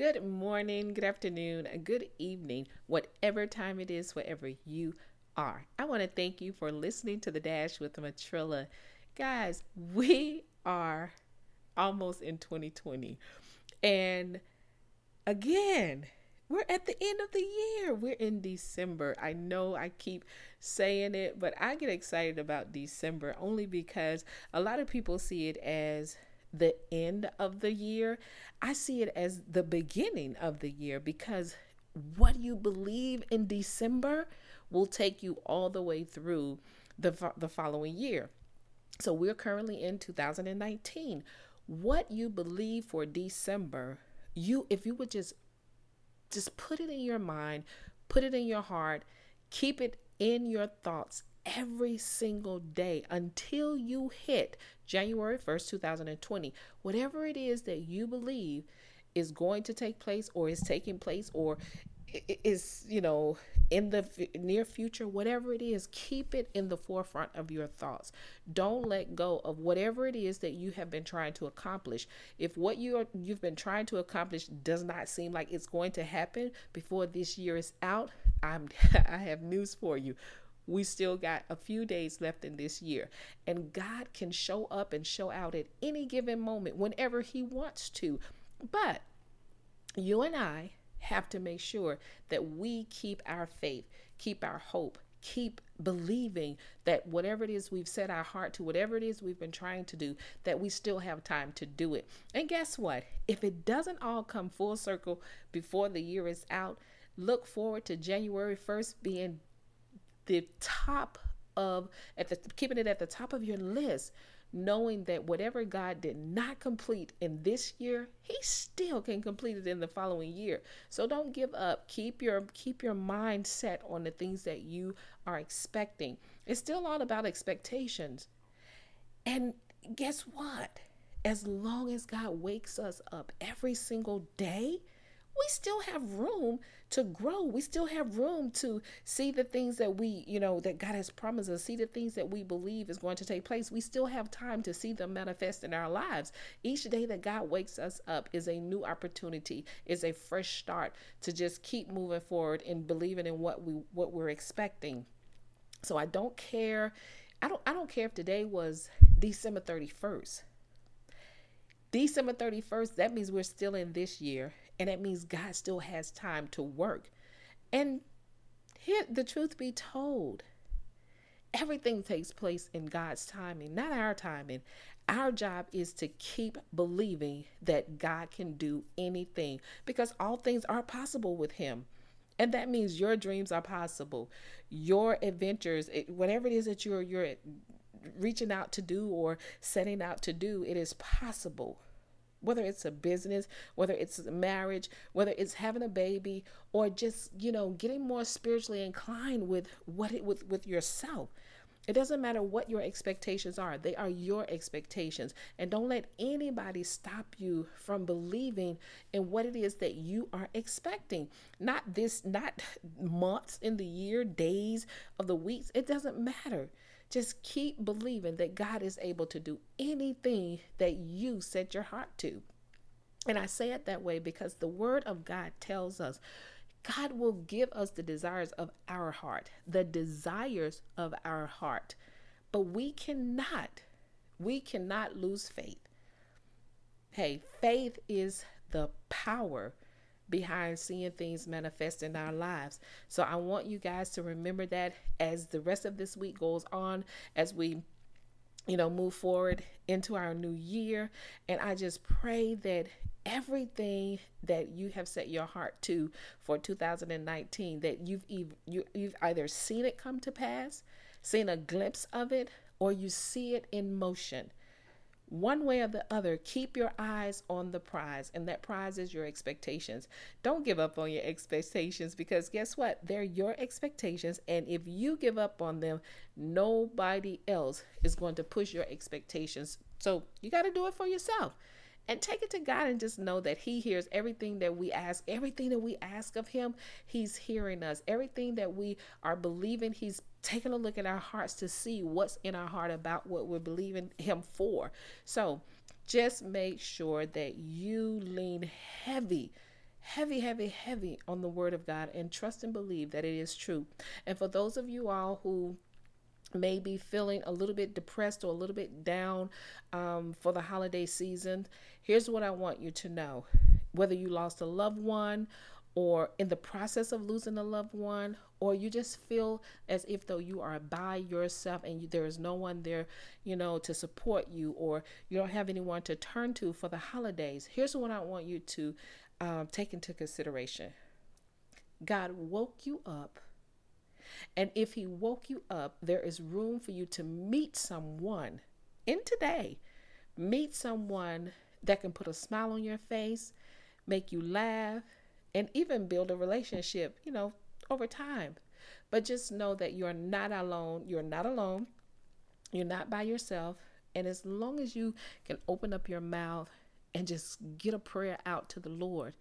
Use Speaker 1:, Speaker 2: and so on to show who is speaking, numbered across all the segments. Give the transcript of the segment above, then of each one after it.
Speaker 1: good morning, good afternoon, good evening, whatever time it is, wherever you are. I want to thank you for listening to the Dash with Matrilla. Guys, we are almost in 2020. And again, we're at the end of the year. We're in December. I know I keep saying it, but I get excited about December only because a lot of people see it as the end of the year. I see it as the beginning of the year because what you believe in December will take you all the way through the, the following year. So we're currently in 2019. What you believe for December, you if you would just just put it in your mind, put it in your heart, keep it in your thoughts every single day until you hit January 1st, 2020. Whatever it is that you believe is going to take place or is taking place or is, you know, in the near future, whatever it is, keep it in the forefront of your thoughts. Don't let go of whatever it is that you have been trying to accomplish. If what you are you've been trying to accomplish does not seem like it's going to happen before this year is out, I'm I have news for you we still got a few days left in this year. And God can show up and show out at any given moment whenever He wants to. But you and I have to make sure that we keep our faith, keep our hope, keep believing that whatever it is we've set our heart to, whatever it is we've been trying to do, that we still have time to do it. And guess what? If it doesn't all come full circle before the year is out, look forward to January 1st being the top of at the keeping it at the top of your list knowing that whatever God did not complete in this year, he still can complete it in the following year. So don't give up. Keep your keep your mind set on the things that you are expecting. It's still all about expectations. And guess what? As long as God wakes us up every single day, we still have room to grow. We still have room to see the things that we, you know, that God has promised us, see the things that we believe is going to take place. We still have time to see them manifest in our lives. Each day that God wakes us up is a new opportunity, is a fresh start to just keep moving forward and believing in what we what we're expecting. So I don't care. I don't I don't care if today was December 31st. December 31st, that means we're still in this year and that means God still has time to work. And here, the truth be told, everything takes place in God's timing, not our timing. Our job is to keep believing that God can do anything because all things are possible with Him. And that means your dreams are possible. Your adventures, whatever it is that you're you're reaching out to do or setting out to do, it is possible whether it's a business, whether it's a marriage, whether it's having a baby, or just, you know, getting more spiritually inclined with what it with with yourself. It doesn't matter what your expectations are. They are your expectations. And don't let anybody stop you from believing in what it is that you are expecting. Not this, not months in the year, days of the weeks. It doesn't matter. Just keep believing that God is able to do anything that you set your heart to. And I say it that way because the word of God tells us God will give us the desires of our heart, the desires of our heart. But we cannot, we cannot lose faith. Hey, faith is the power behind seeing things manifest in our lives. So I want you guys to remember that as the rest of this week goes on, as we you know move forward into our new year and i just pray that everything that you have set your heart to for 2019 that you've you, you've either seen it come to pass seen a glimpse of it or you see it in motion one way or the other, keep your eyes on the prize, and that prize is your expectations. Don't give up on your expectations because guess what? They're your expectations, and if you give up on them, nobody else is going to push your expectations. So you got to do it for yourself and take it to God and just know that He hears everything that we ask, everything that we ask of Him, He's hearing us. Everything that we are believing, He's taking a look at our hearts to see what's in our heart about what we're believing Him for. So just make sure that you lean heavy heavy, heavy, heavy on the word of God and trust and believe that it is true. And for those of you all who may be feeling a little bit depressed or a little bit down um, for the holiday season, here's what I want you to know. Whether you lost a loved one or in the process of losing a loved one, or you just feel as if though you are by yourself and you, there is no one there, you know, to support you, or you don't have anyone to turn to for the holidays. Here's what I want you to um, take into consideration God woke you up. And if He woke you up, there is room for you to meet someone in today. Meet someone that can put a smile on your face, make you laugh, and even build a relationship, you know, over time. But just know that you're not alone. You're not alone. You're not by yourself. And as long as you can open up your mouth and just get a prayer out to the Lord,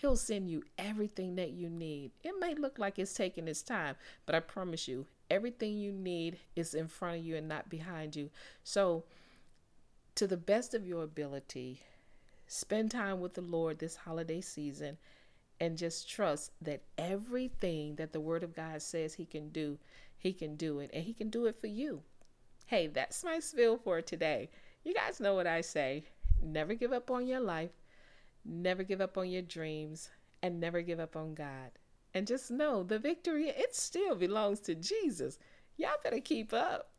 Speaker 1: He'll send you everything that you need. It may look like it's taking its time, but I promise you, everything you need is in front of you and not behind you. So, to the best of your ability, spend time with the Lord this holiday season and just trust that everything that the Word of God says He can do, He can do it, and He can do it for you. Hey, that's my spiel for today. You guys know what I say never give up on your life, never give up on your dreams, and never give up on God. And just know the victory, it still belongs to Jesus. Y'all better keep up.